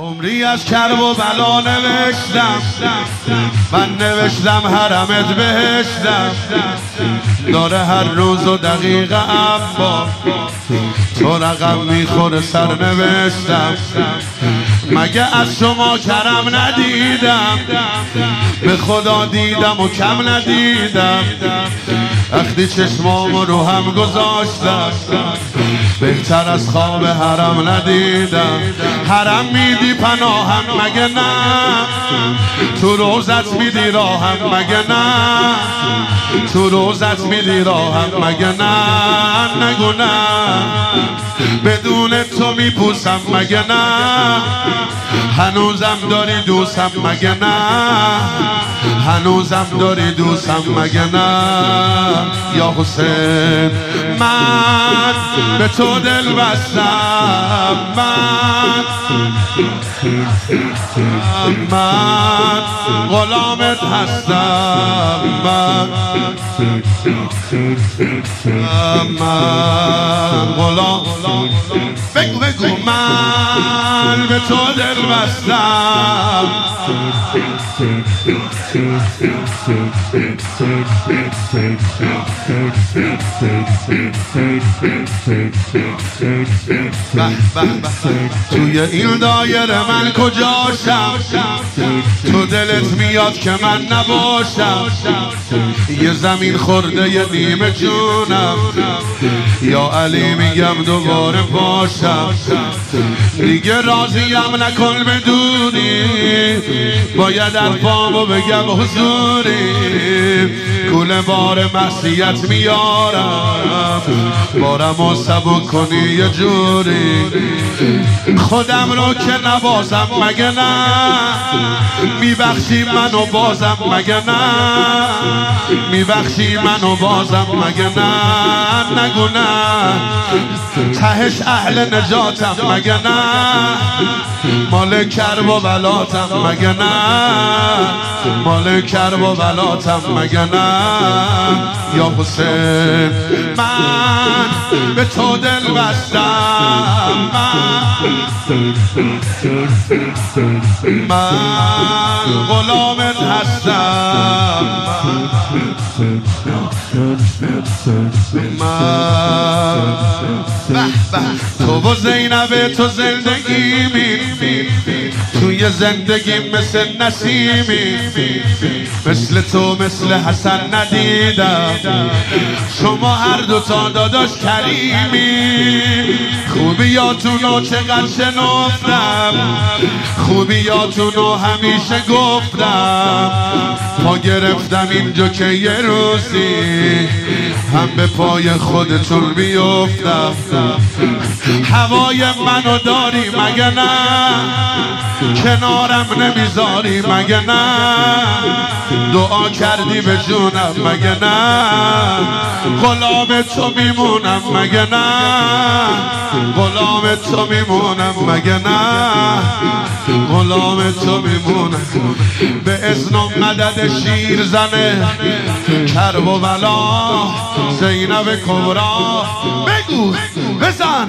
عمری از کرب و بلا نوشتم. من نوشتم حرمت بهشتم. داره هر روز و دقیقه اما تو رقم می‌خوره سر نوشتم. مگه از شما کرم ندیدم؟ به خدا دیدم و کم ندیدم. وقتی چشمام رو هم گذاشتم بهتر از خواب حرم ندیدم. حرم میدی پناهم مگه نه؟ تو روزت میدی راهم مگه نه؟ تو روزت میدی راهم مگه نه؟ نگو نه. بدون تو میپوسم مگه نه؟ هنوزم داری دوستم مگه نه؟ هنوزم داری دوستم مگه نه؟ یا حسین من به تو دل بستم من من غلامت هستم من من غلام. بگو بگو. من به تو دل بستم. Islam. توی این دایره من کجاشم تو دلت میاد که من نباشم؟ یه زمین خورده یه نیمه جونم. یا علی میگم دوباره باشم دیگه راضیم نکن بدونی. باید الفامو بگم حضوری. کل بار مسیحت میارم. بارم و سبو کنی یه جوری. خودم رو که نبازم مگه نه؟ میبخشی منو بازم مگه نه؟ میبخشی منو بازم مگه نه؟ نگو نه. تهش اهل نجاتم مگه نه؟ مال کرب و بلاتم مگه نه؟ مال کرب و بلاتم مگه نه؟ یا حسین من به تو دل بستم من غلامت هستم من تو و زینب تو زندگی می توی زندگی مثل نسیمی مثل تو مثل حسن ندیدم. شما هر دو تا داداش کریمی. خوبیاتونو چقدر شنفتم خوبیاتونو همیشه گفتم. پا گرفتم اینجا که یه روزی هم به پای خودتون بیفتم. هوای منو داری مگه نه؟ کنارم نمی‌ذاری مگه نه؟ دعا کردی به جونم مگه نه؟ غلام تو میمونم مگه نه؟ غلام تو میمونم مگه نه؟ غلام تو میمونم. به اذن و مدد شیر زنه کرب و بلا زینب کبرا. بگو بزن.